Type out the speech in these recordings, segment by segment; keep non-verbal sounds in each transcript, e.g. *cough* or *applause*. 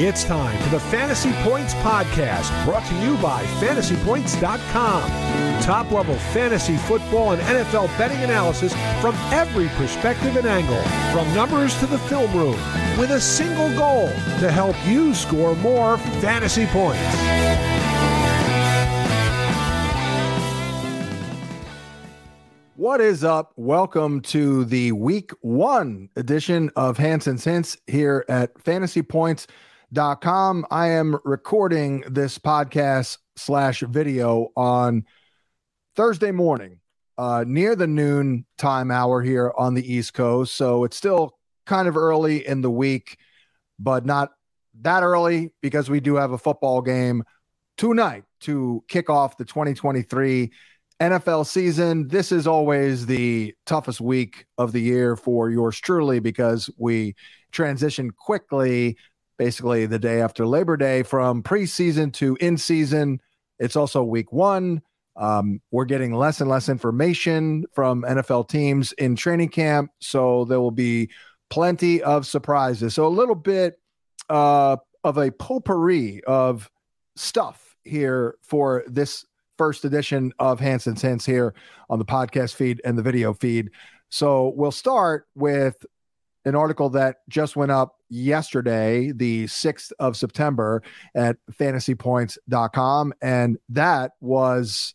It's time for the Fantasy Points Podcast, brought to you by fantasypoints.com. Top level fantasy football and NFL betting analysis from every perspective and angle, from numbers to the film room, with a single goal to help you score more fantasy points. What is up? Welcome to the week one edition of Hansen's Hints here at Fantasy Points com. I am recording this podcast slash video on Thursday morning, uh, near the noon time hour here on the East Coast. So it's still kind of early in the week, but not that early because we do have a football game tonight to kick off the 2023 NFL season. This is always the toughest week of the year for yours truly because we transition quickly basically the day after Labor Day from preseason to in season. It's also week one. Um, we're getting less and less information from NFL teams in training camp. So there will be plenty of surprises. So a little bit uh, of a potpourri of stuff here for this first edition of Hansen's Hints here on the podcast feed and the video feed. So we'll start with an article that just went up yesterday, the 6th of September at fantasypoints.com. And that was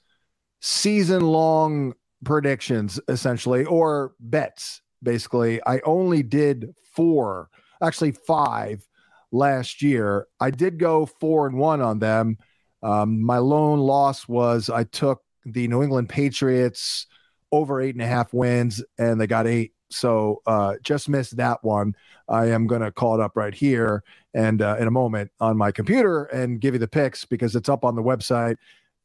season long predictions, essentially, or bets, basically. I only did four, actually five last year. I did go four and one on them. Um, my lone loss was I took the New England Patriots over eight and a half wins, and they got eight so uh, just missed that one. I am going to call it up right here and uh, in a moment on my computer and give you the picks because it's up on the website,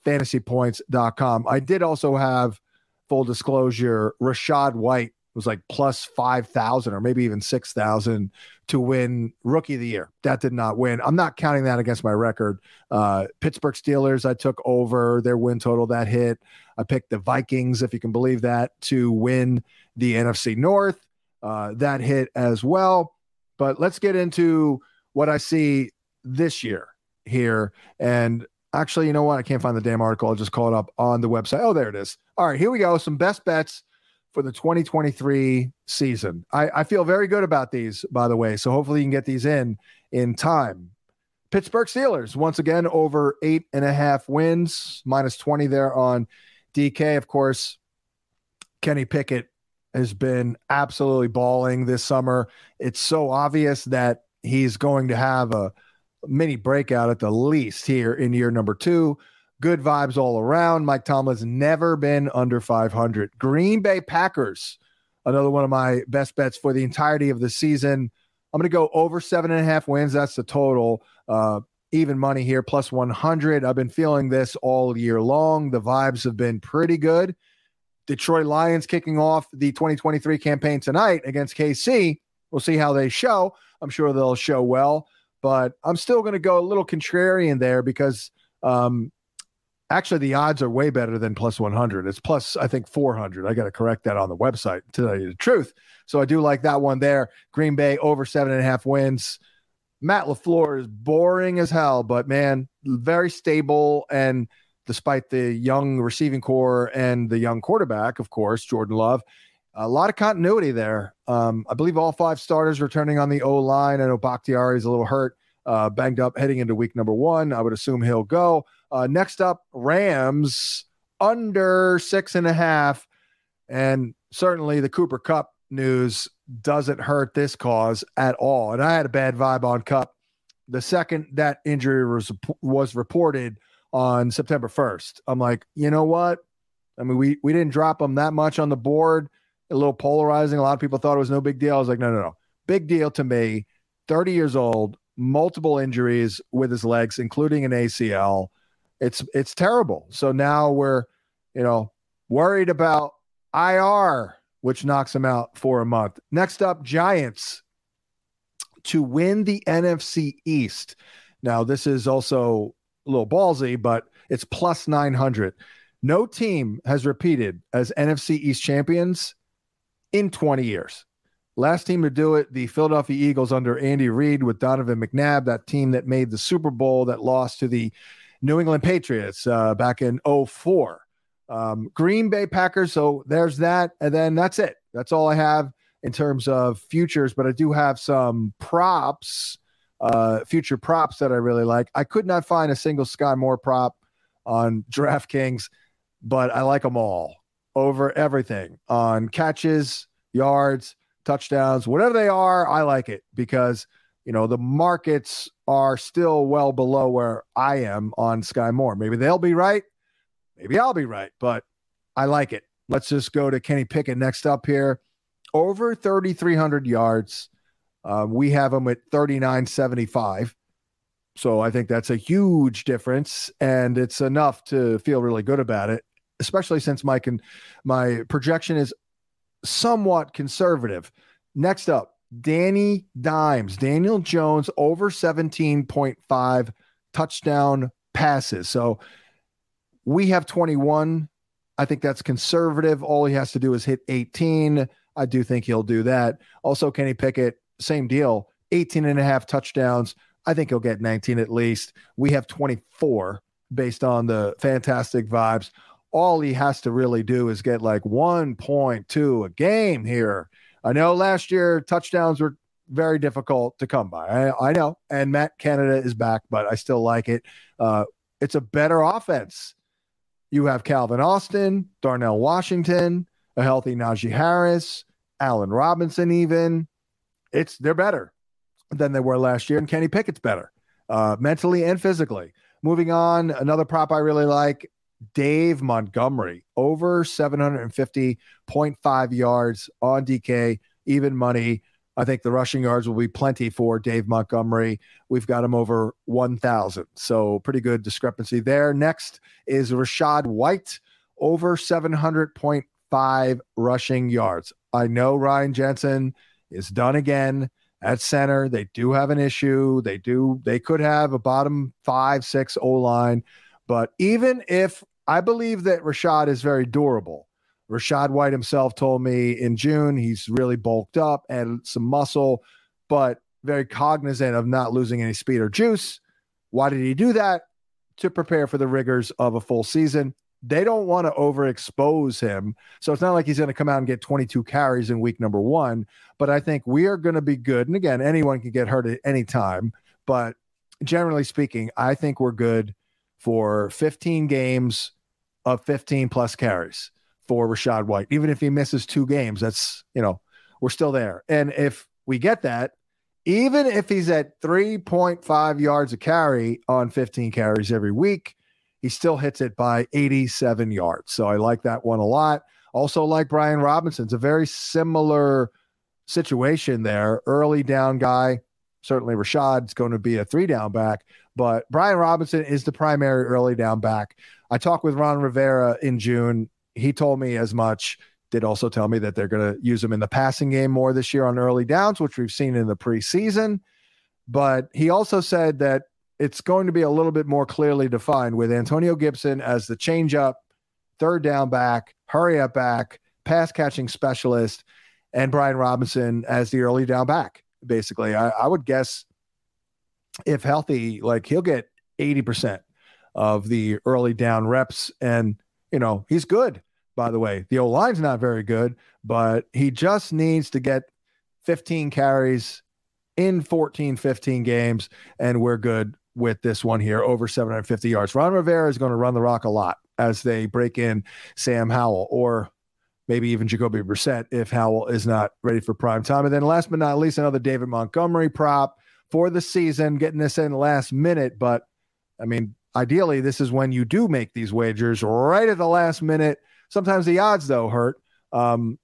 fantasypoints.com. I did also have full disclosure Rachaad White was like plus 5,000 or maybe even 6,000 to win rookie of the year. That did not win. I'm not counting that against my record. Uh, Pittsburgh Steelers, I took over their win total that hit. I picked the Vikings, if you can believe that, to win the NFC North. Uh, that hit as well. But let's get into what I see this year here. And actually, you know what? I can't find the damn article. I'll just call it up on the website. Oh, there it is. All right, here we go. Some best bets for the 2023 season. I, I feel very good about these, by the way. So hopefully you can get these in in time. Pittsburgh Steelers, once again, over eight and a half wins, minus 20 there on DK. Of course, Kenny Pickett has been absolutely balling this summer. It's so obvious that he's going to have a mini breakout at the least here in year number two. Good vibes all around. Mike Tomlin's never been under 500. Green Bay Packers, another one of my best bets for the entirety of the season. I'm going to go over seven and a half wins. That's the total. Uh, even money here, plus 100. I've been feeling this all year long. The vibes have been pretty good. Detroit Lions kicking off the 2023 campaign tonight against KC. We'll see how they show. I'm sure they'll show well, but I'm still going to go a little contrarian there because um, Actually, the odds are way better than plus 100. It's plus, I think, 400. I got to correct that on the website to tell you the truth. So I do like that one there. Green Bay over seven and a half wins. Matt LaFleur is boring as hell, but man, very stable. And despite the young receiving core and the young quarterback, of course, Jordan Love, a lot of continuity there. Um, I believe all five starters returning on the O line. I know Bakhtiari is a little hurt, uh, banged up heading into week number one. I would assume he'll go. Uh, next up, Rams under six and a half. And certainly the Cooper Kupp news doesn't hurt this cause at all. And I had a bad vibe on Kupp the second that injury was, was reported on September 1st. I'm like, you know what? I mean, we, we didn't drop him that much on the board. A little polarizing. A lot of people thought it was no big deal. I was like, no, no, no. Big deal to me. 30 years old, multiple injuries with his legs, including an ACL. It's it's terrible. So now we're, you know, worried about IR, which knocks him out for a month. Next up, Giants to win the NFC East. Now, this is also a little ballsy, but it's plus 900. No team has repeated as NFC East champions in 20 years. Last team to do it, the Philadelphia Eagles under Andy Reid with Donovan McNabb, that team that made the Super Bowl that lost to the New England Patriots uh, back in 04. Um, Green Bay Packers. So there's that. And then that's it. That's all I have in terms of futures, but I do have some props, uh, future props that I really like. I could not find a single Skyy Moore prop on *laughs* DraftKings, but I like them all over everything on catches, yards, touchdowns, whatever they are. I like it because you know the markets are still well below where I am on Skyy Moore. Maybe they'll be right, maybe I'll be right, but I like it. Let's just go to Kenny Pickett next up here. Over 3,300 yards. Uh, we have them at 39.75. So I think that's a huge difference, and it's enough to feel really good about it, especially since my con- my projection is somewhat conservative. Next up, Danny Dimes, Daniel Jones over 17.5 touchdown passes. So we have 21. I think that's conservative. All he has to do is hit 18. I do think he'll do that. Also, Kenny Pickett, same deal, 18 and a half touchdowns. I think he'll get 19 at least. We have 24 based on the fantastic vibes. All he has to really do is get like 1.2 a game here. I know last year touchdowns were very difficult to come by. I, I know. And Matt Canada is back, but I still like it. Uh, it's a better offense. You have Calvin Austin, Darnell Washington, a healthy Najee Harris, Allen Robinson, even. It's they're better than they were last year, and Kenny Pickett's better, uh, mentally and physically. Moving on, another prop I really like, Dave Montgomery, over 750.5 yards on DK, even money. I think the rushing yards will be plenty for Dave Montgomery. We've got him over 1,000. So pretty good discrepancy there. Next is Rachaad White, over 700.5 rushing yards. I know Ryan Jensen is done again at center. They do have an issue. They do, they could have a bottom five, six O line. But even if I believe that Rachaad is very durable, Rachaad White himself told me in June he's really bulked up and some muscle, but very cognizant of not losing any speed or juice. Why did he do that? To prepare for the rigors of a full season. They don't want to overexpose him. So it's not like he's going to come out and get 22 carries in week number one. But I think we are going to be good. And again, anyone can get hurt at any time. But generally speaking, I think we're good for 15 games of 15 plus carries for Rachaad White. Even if he misses two games, that's, you know, we're still there. And if we get that, even if he's at 3.5 yards a carry on 15 carries every week, he still hits it by 87 yards. So I like that one a lot. Also, like Brian Robinson, it's a very similar situation there. Early down guy. Certainly, Rachaad's going to be a three down back, but Brian Robinson is the primary early down back. I talked with Ron Rivera in June he told me as much. Did also tell me that they're going to use him in the passing game more this year on early downs, which we've seen in the preseason. But he also said that it's going to be a little bit more clearly defined with Antonio Gibson as the changeup, third down back, hurry up back, pass catching specialist, and Brian Robinson as the early down back. Basically, I, I would guess if healthy, like he'll get 80% of the early down reps. And, you know, he's good by the way. The O line's not very good, but he just needs to get 15 carries in 14, 15 games, and we're good with this one here, over 750 yards. Ron Rivera is going to run the rock a lot as they break in Sam Howell or maybe even Jacoby Brissett if Howell is not ready for prime time. And then last but not least, another David Montgomery prop for the season, getting this in last minute. But I mean, ideally, this is when you do make these wagers right at the last minute Sometimes the odds, though, hurt. Um,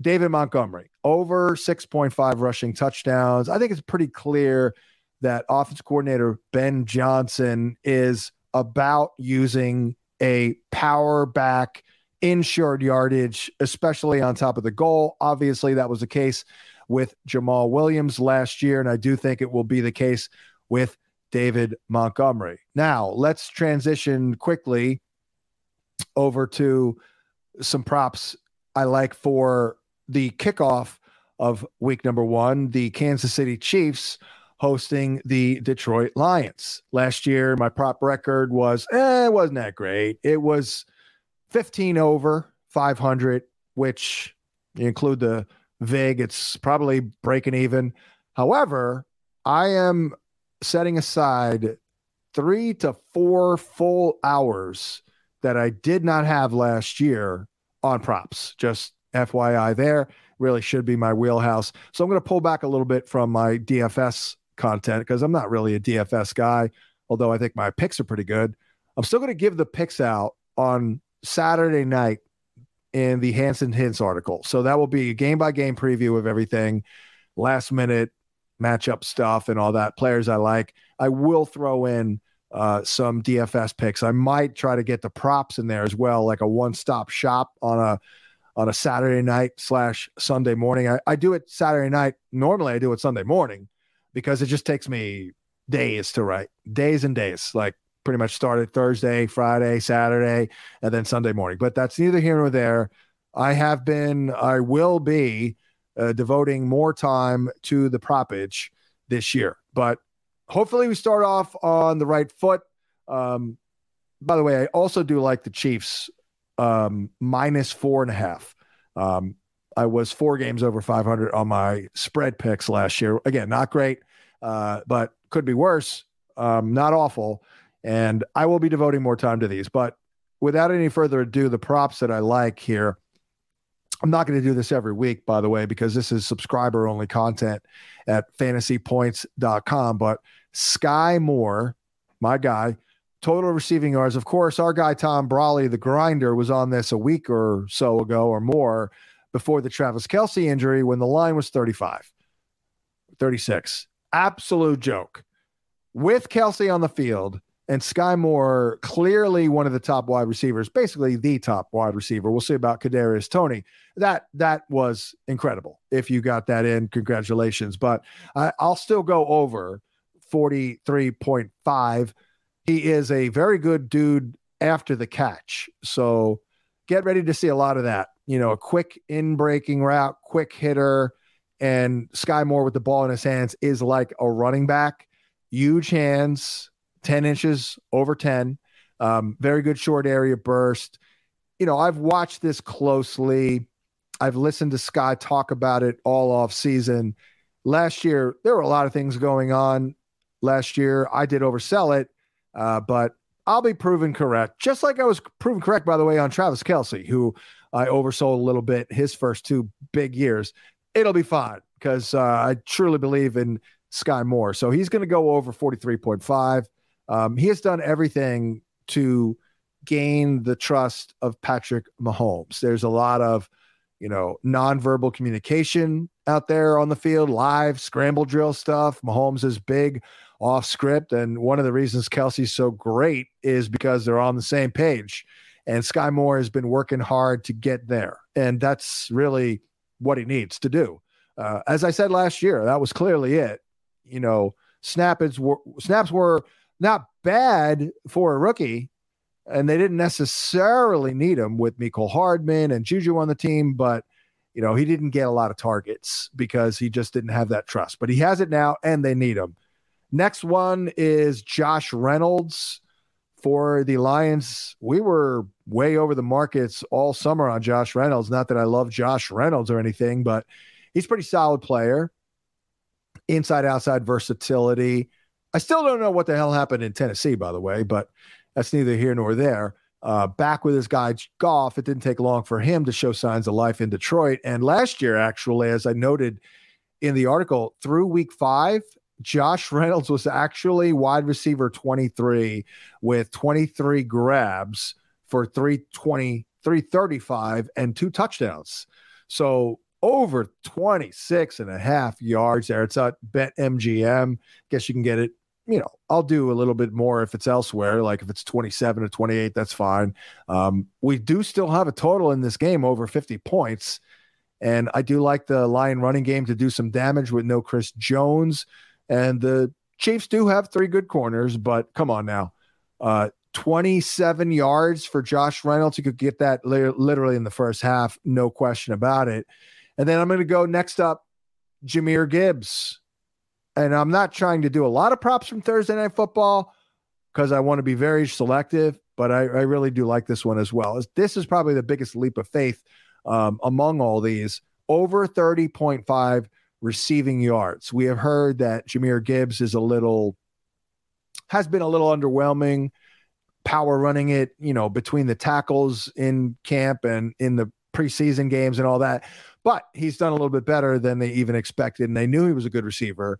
David Montgomery, over 6.5 rushing touchdowns. I think it's pretty clear that offense coordinator Ben Johnson is about using a power back insured yardage, especially on top of the goal. Obviously, that was the case with Jamaal Williams last year, and I do think it will be the case with David Montgomery. Now, let's transition quickly over to some props I like for the kickoff of week number one, the Kansas City Chiefs hosting the Detroit Lions. Last year, my prop record was, eh, it wasn't that great. It was 15 over 500, which you include the VIG, it's probably breaking even. However, I am setting aside three to four full hours that I did not have last year on props. Just FYI, there really should be my wheelhouse. So I'm going to pull back a little bit from my DFS content because I'm not really a DFS guy, although I think my picks are pretty good. I'm still going to give the picks out on Saturday night in the Hansen Hints article. So that will be a game by game preview of everything, last minute matchup stuff, and all that. Players I like. I will throw in uh, some DFS picks. I might try to get the props in there as well, like a one stop shop on a on a Saturday night slash Sunday morning. I, I do it Saturday night. Normally, I do it Sunday morning because it just takes me days to write, days and days. Like pretty much started Thursday, Friday, Saturday, and then Sunday morning. But that's neither here nor there. I have been, I will be uh, devoting more time to the propage this year. But hopefully, we start off on the right foot. Um, by the way, I also do like the Chiefs um, minus four and a half. Um, I was four games over 500 on my spread picks last year. Again, not great, uh, but could be worse. Um, not awful. And I will be devoting more time to these. But without any further ado, the props that I like here. I'm not going to do this every week, by the way, because this is subscriber only content at fantasypoints.com. But Skyy Moore, my guy, total receiving yards. Of course, our guy Tom Brolley, the grinder, was on this a week or so ago or more before the Travis Kelce injury when the line was 35, 36. Absolute joke. With Kelce on the field, and Skyy Moore, clearly one of the top wide receivers, basically the top wide receiver. We'll see about Kadarius Toney. That that was incredible. If you got that in, congratulations. But I, I'll still go over forty three point five. He is a very good dude after the catch. So get ready to see a lot of that. You know, a quick in breaking route, quick hitter, and Skyy Moore with the ball in his hands is like a running back. Huge hands, 10 inches over 10. Um, very good short area burst. You know, I've watched this closely. I've listened to Skyy talk about it all off season. Last year, there were a lot of things going on. Last year, I did oversell it, uh, but I'll be proven correct. Just like I was proven correct, by the way, on Travis Kelce, who I oversold a little bit his first two big years. It'll be fine because uh, I truly believe in Skyy Moore. So he's going to go over 43.5. Um, he has done everything to gain the trust of Patrick Mahomes. There's a lot of, you know, nonverbal communication out there on the field, live scramble drill stuff. Mahomes is big off script. And one of the reasons Kelce's so great is because they're on the same page. And Skyy Moore has been working hard to get there. And that's really what he needs to do. Uh, as I said last year, that was clearly it. You know, snaps were, snaps were not bad for a rookie. And they didn't necessarily need him with Mecole Hardman and Juju on the team, but you know, he didn't get a lot of targets because he just didn't have that trust. But he has it now and they need him. Next one is Josh Reynolds for the Lions. We were way over the markets all summer on Josh Reynolds. Not that I love Josh Reynolds or anything, but he's pretty solid player. Inside outside versatility. I still don't know what the hell happened in Tennessee, by the way, but that's neither here nor there. Uh, back with his guy Goff, it didn't take long for him to show signs of life in Detroit. And last year, actually, as I noted in the article, through week five, Josh Reynolds was actually wide receiver 23 with 23 grabs for 320, 335 and two touchdowns. So over 26 and a half yards there. It's at Bet MGM. Guess you can get it you know, I'll do a little bit more if it's elsewhere. Like if it's 27 or 28, that's fine. Um, we do still have a total in this game over 50 points. And I do like the Lion running game to do some damage with no Chris Jones. And the Chiefs do have three good corners, but come on now. Uh, 27 yards for Josh Reynolds. You could get that literally in the first half, no question about it. And then I'm going to go next up Jahmyr Gibbs. And I'm not trying to do a lot of props from Thursday Night Football because I want to be very selective, but I, I, really do like this one as well. This is probably the biggest leap of faith um, among all these. Over 30.5 receiving yards. We have heard that Jahmyr Gibbs is a little, has been a little underwhelming, power running it, you know, between the tackles in camp and in the preseason games and all that. But he's done a little bit better than they even expected. And they knew he was a good receiver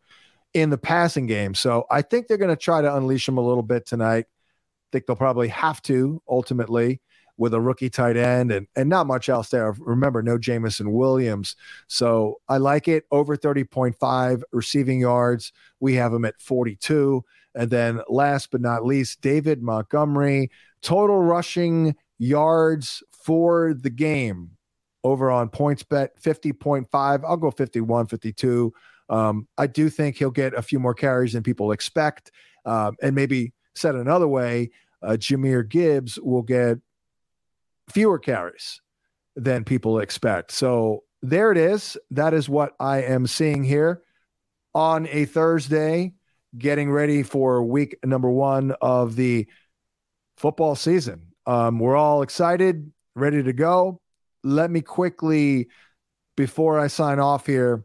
in the passing game. So I think they're going to try to unleash him a little bit tonight. I think they'll probably have to ultimately with a rookie tight end and, and not much else there. Remember, no Jameson Williams. So I like it over 30.5 receiving yards. We have him at 42. And then last but not least, David Montgomery, total rushing yards for the game over on PointsBet 50.5. I'll go 51, 52. Um, I do think he'll get a few more carries than people expect. Um, and maybe said another way, uh, Jahmyr Gibbs will get fewer carries than people expect. So there it is. That is what I am seeing here on a Thursday, getting ready for week number one of the football season. Um, we're all excited, ready to go. Let me quickly, before I sign off here,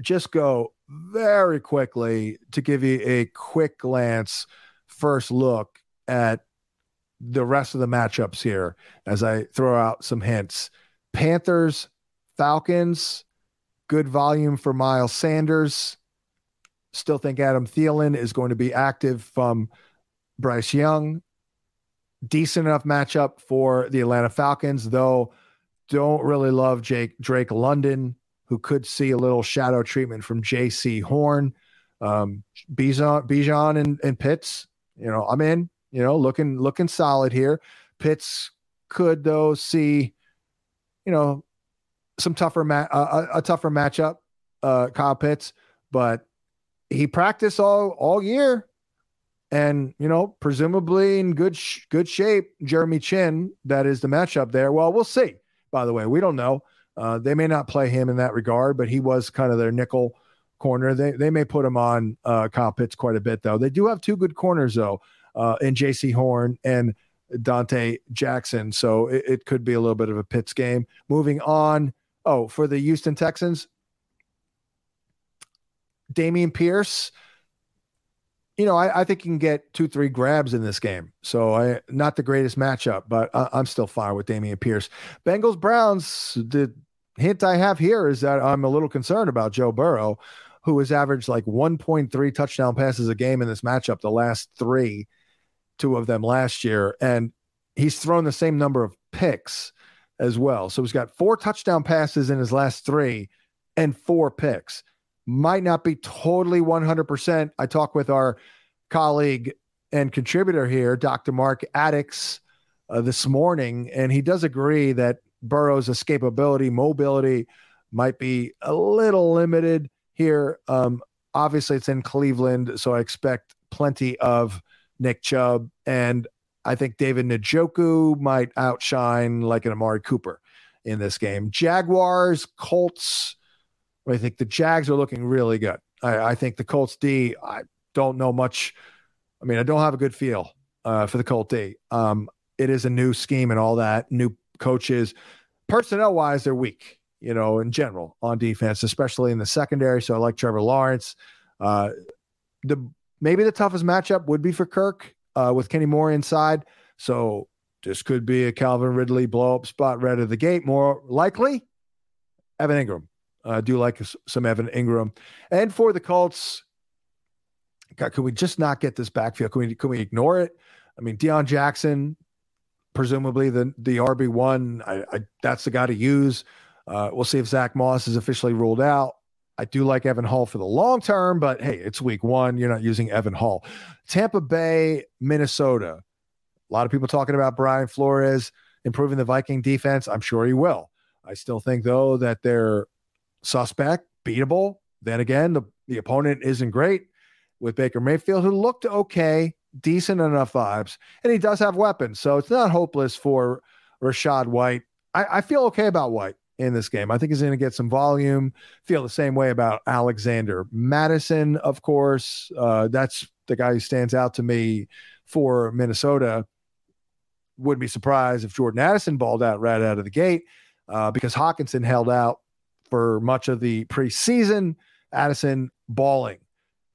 just go very quickly to give you a quick glance, first look at the rest of the matchups here as I throw out some hints. Panthers, Falcons, good volume for Miles Sanders. Still think Adam Thielen is going to be active from Bryce Young. Decent enough matchup for the Atlanta Falcons, though. Don't really love Jake Drake London who could see a little shadow treatment from Jaycee Horn. Um, Bijan, and, and Pitts, you know, I'm in, you know, looking, looking solid here. Pitts could though see, you know, some tougher, ma- a, a tougher matchup, uh, Kyle Pitts, but he practiced all, all year and, you know, presumably in good, sh- good shape, Jeremy Chinn, that is the matchup there. Well, we'll see, by the way, we don't know. Uh, they may not play him in that regard, but he was kind of their nickel corner. They they may put him on uh, Kyle Pitts quite a bit though. They do have two good corners though, uh, in Jaycee Horn and Donte Jackson. So it, it could be a little bit of a Pitts game. Moving on. Oh, for the Houston Texans, Dameon Pierce you know, I, I, think you can get two, three grabs in this game. So I not the greatest matchup, but I, am still fine with Dameon Pierce. Bengals Browns. The hint I have here is that I'm a little concerned about Joe Burrow, who has averaged like 1.3 touchdown passes a game in this matchup. The last three, two of them last year, and he's thrown the same number of picks as well. So he's got four touchdown passes in his last three, and four picks might not be totally 100%. I talked with our colleague and contributor here, Dr. Mark Adickes, uh, this morning, and he does agree that Burrow's escapability, mobility might be a little limited here. Um, obviously, it's in Cleveland, so I expect plenty of Nick Chubb, and I think David Njoku might outshine like an Amari Cooper in this game. Jaguars, Colts. I think the Jags are looking really good. I, I, think the Colts D, I don't know much. I mean, I don't have a good feel uh, for the Colt D. Um, it is a new scheme and all that, new coaches. Personnel wise, they're weak, you know, in general on defense, especially in the secondary. So I like Trevor Lawrence. Uh, the maybe the toughest matchup would be for Kirk uh, with Kenny Moore inside. So this could be a Calvin Ridley blow up spot right at the gate. More likely, Evan Engram. I uh, do like some Evan Engram. And for the Colts, God, could we just not get this backfield? Can we can we ignore it? I mean, Deon Jackson, presumably the the RB one. That's the guy to use. Uh, we'll see if Zack Moss is officially ruled out. I do like Evan Hull for the long term, but hey, it's week one. You're not using Evan Hull. Tampa Bay, Minnesota. A lot of people talking about Brian Flores improving the Viking defense. I'm sure he will. I still think though that they're suspect, beatable. Then again, the, the opponent isn't great with Baker Mayfield, who looked okay, decent enough vibes, and he does have weapons. So it's not hopeless for Rachaad White. I, I feel okay about White in this game. I think he's going to get some volume. Feel the same way about Alexander Mattison, of course. Uh, that's the guy who stands out to me for Minnesota. Wouldn't be surprised if Jordan Addison balled out right out of the gate uh, because Hockenson held out for much of the preseason. Addison balling.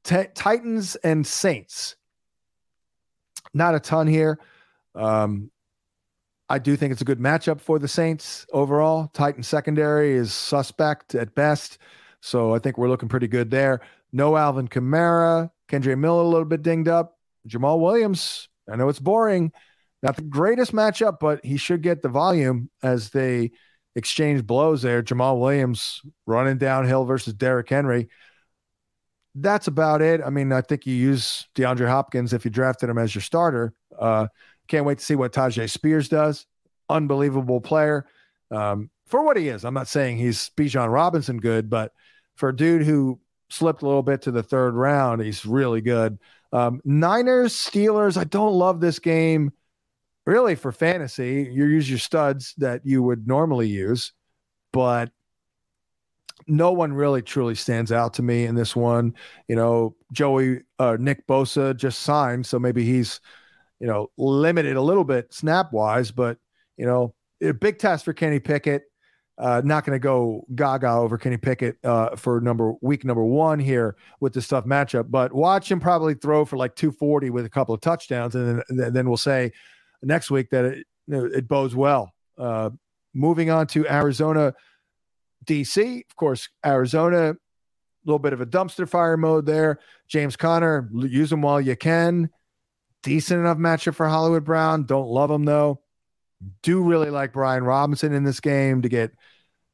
T- Titans and Saints. Not a ton here. Um, I do think it's a good matchup for the Saints overall. Titan secondary is suspect at best. So I think we're looking pretty good there. No Alvin Kamara, Kendre Miller a little bit dinged up. Jamaal Williams, I know it's boring. Not the greatest matchup, but he should get the volume as they exchange blows there. Jamaal Williams running downhill versus Derrick Henry. That's about it. I mean, I think you use DeAndre Hopkins if you drafted him as your starter. Uh, can't wait to see what Tyjae Spears does. Unbelievable player um, for what he is. I'm not saying he's Bijan Robinson good, but for a dude who slipped a little bit to the third round, he's really good. Um, Niners, Steelers. I don't love this game really for fantasy. You use your studs that you would normally use, but no one really truly stands out to me in this one. You know, Joey, uh, Nick Bosa just signed, so maybe he's you know, limited a little bit snap wise, but you know, a big test for Kenny Pickett. Uh, not going to go gaga over Kenny Pickett uh, for number week number one here with this tough matchup, but watch him probably throw for like 240 with a couple of touchdowns, and then, then we'll say next week that it, it bodes well. Uh, moving on to Arizona, DC, of course, Arizona, a little bit of a dumpster fire mode there. James Conner, use him while you can decent enough matchup for Hollywood Brown. Don't love him though. Do really like Brian Robinson in this game to get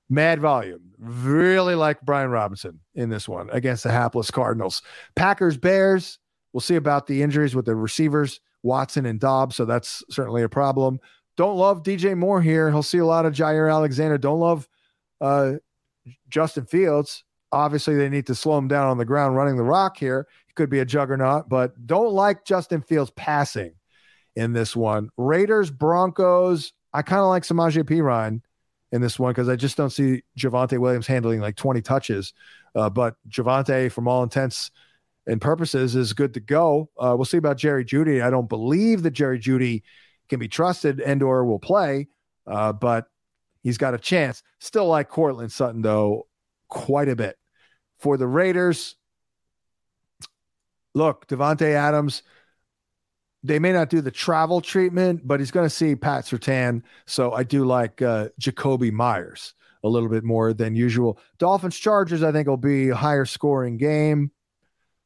mad volume. Really like Brian Robinson in this one against the hapless Cardinals. Packers, Bears. We'll see about the injuries with the receivers, Watson and Doubs. So that's certainly a problem. Don't love DJ Moore here. He'll see a lot of Jaire Alexander. Don't love uh, Justin Fields. Obviously, they need to slow him down on the ground running the rock here could be a juggernaut, but don't like Justin Fields passing in this one. Raiders, Broncos. I kind of like Samaje Perine in this one because I just don't see Javonte Williams handling like 20 touches. Uh, but Javonte, from all intents and purposes, is good to go. Uh, we'll see about Jerry Jeudy. I don't believe that Jerry Jeudy can be trusted and or will play, uh, but he's got a chance. Still like Courtland Sutton, though, quite a bit. For the Raiders, look, Davante Adams, they may not do the travel treatment, but he's going to see Pat Surtain. So I do like uh, Jakobi Meyers a little bit more than usual. Dolphins Chargers, I think, will be a higher scoring game.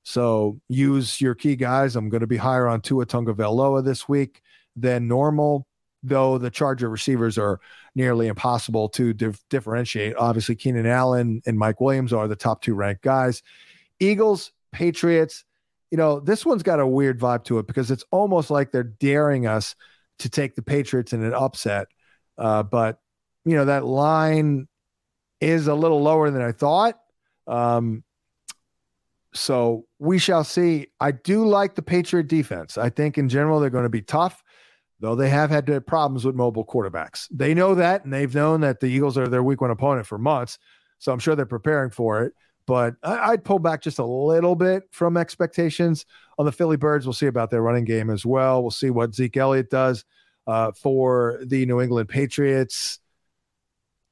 So use your key guys. I'm going to be higher on Tua Tagovailoa this week than normal, though the Charger receivers are nearly impossible to dif- differentiate. Obviously, Keenan Allen and Mike Williams are the top two ranked guys. Eagles, Patriots you know, this one's got a weird vibe to it because it's almost like they're daring us to take the Patriots in an upset. Uh, but, you know, that line is a little lower than I thought. Um, so we shall see. I do like the Patriot defense. I think in general they're going to be tough, though they have had problems with mobile quarterbacks. They know that, and they've known that the Eagles are their week one opponent for months. So I'm sure they're preparing for it but I, would pull back just a little bit from expectations on the Philly Birds. We'll see about their running game as well. We'll see what Zeke Elliott does uh, for the New England Patriots.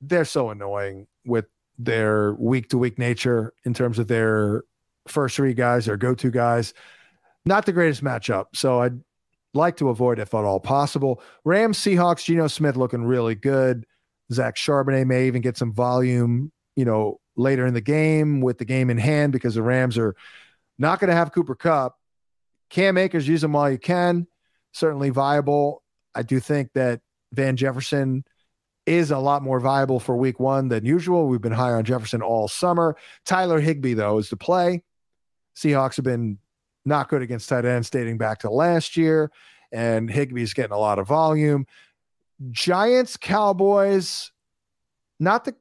They're so annoying with their week to week nature in terms of their first three guys, their go to guys. Not the greatest matchup. So I'd like to avoid if at all possible. Rams, Seahawks, Geno Smith looking really good. Zach Charbonnet may even get some volume, you know, later in the game with the game in hand because the Rams are not going to have Cooper Kupp. Cam Akers, use them while you can. Certainly viable. I do think that Van Jefferson is a lot more viable for week one than usual. We've been high on Jefferson all summer. Tyler Higbee, though, is to play. Seahawks have been not good against tight ends dating back to last year, and Higbee's getting a lot of volume. Giants, Cowboys, not the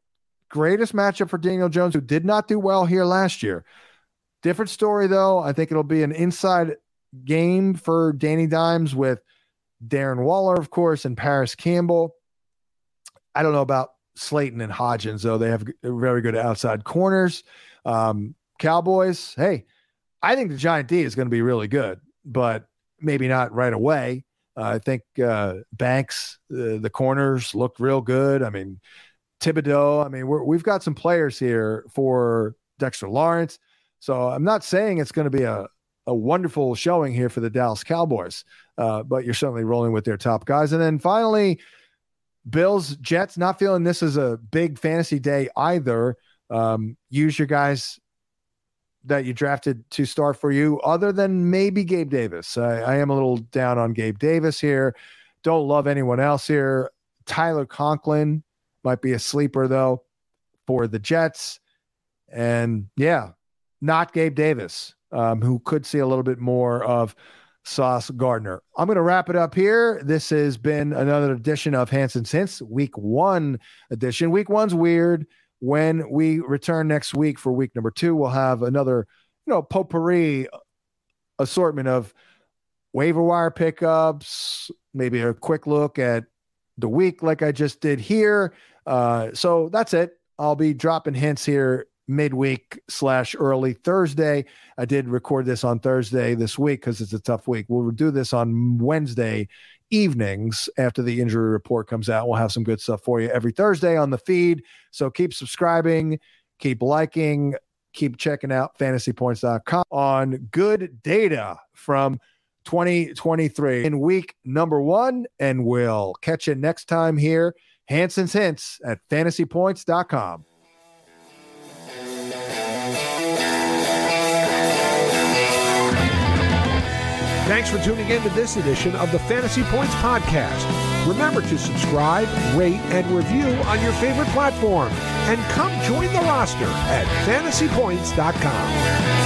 greatest matchup for Daniel Jones, who did not do well here last year. Different story, though. I think it'll be an inside game for Danny Dimes with Darren Waller, of course, and Parris Campbell. I don't know about Slayton and Hodgins, though. They have very good outside corners. Um, Cowboys, hey, I think the Giant D is going to be really good, but maybe not right away. Uh, I think uh, Banks, uh, the corners looked real good. I mean, Thibodeaux. I mean, we have got some players here for Dexter Lawrence. So I'm not saying it's going to be a, a wonderful showing here for the Dallas Cowboys, uh, but you're certainly rolling with their top guys. And then finally, Bills, Jets, not feeling this is a big fantasy day either. Um, use your guys that you drafted to start for you, other than maybe Gabe Davis. I, I am a little down on Gabe Davis here. Don't love anyone else here. Tyler Conklin might be a sleeper, though, for the Jets. And yeah, not Gabe Davis, um, who could see a little bit more of Sauce Gardner. I'm going to wrap it up here. This has been another edition of Hansen Hints, week one edition. Week one's weird. When we return next week for week number two, we'll have another, you know, potpourri assortment of waiver wire pickups, maybe a quick look at the week like I just did here. Uh, so that's it. I'll be dropping hints here midweek slash early Thursday. I did record this on Thursday this week because it's a tough week. We'll do this on Wednesday evenings after the injury report comes out. We'll have some good stuff for you every Thursday on the feed. So keep subscribing, keep liking, keep checking out fantasypoints.com on good data from 2023 in week number one. And we'll catch you next time here. Hansen's Hints at fantasypoints.com. Thanks for tuning in to this edition of the Fantasy Points Podcast. Remember to subscribe, rate, and review on your favorite platform. And come join the roster at fantasypoints.com.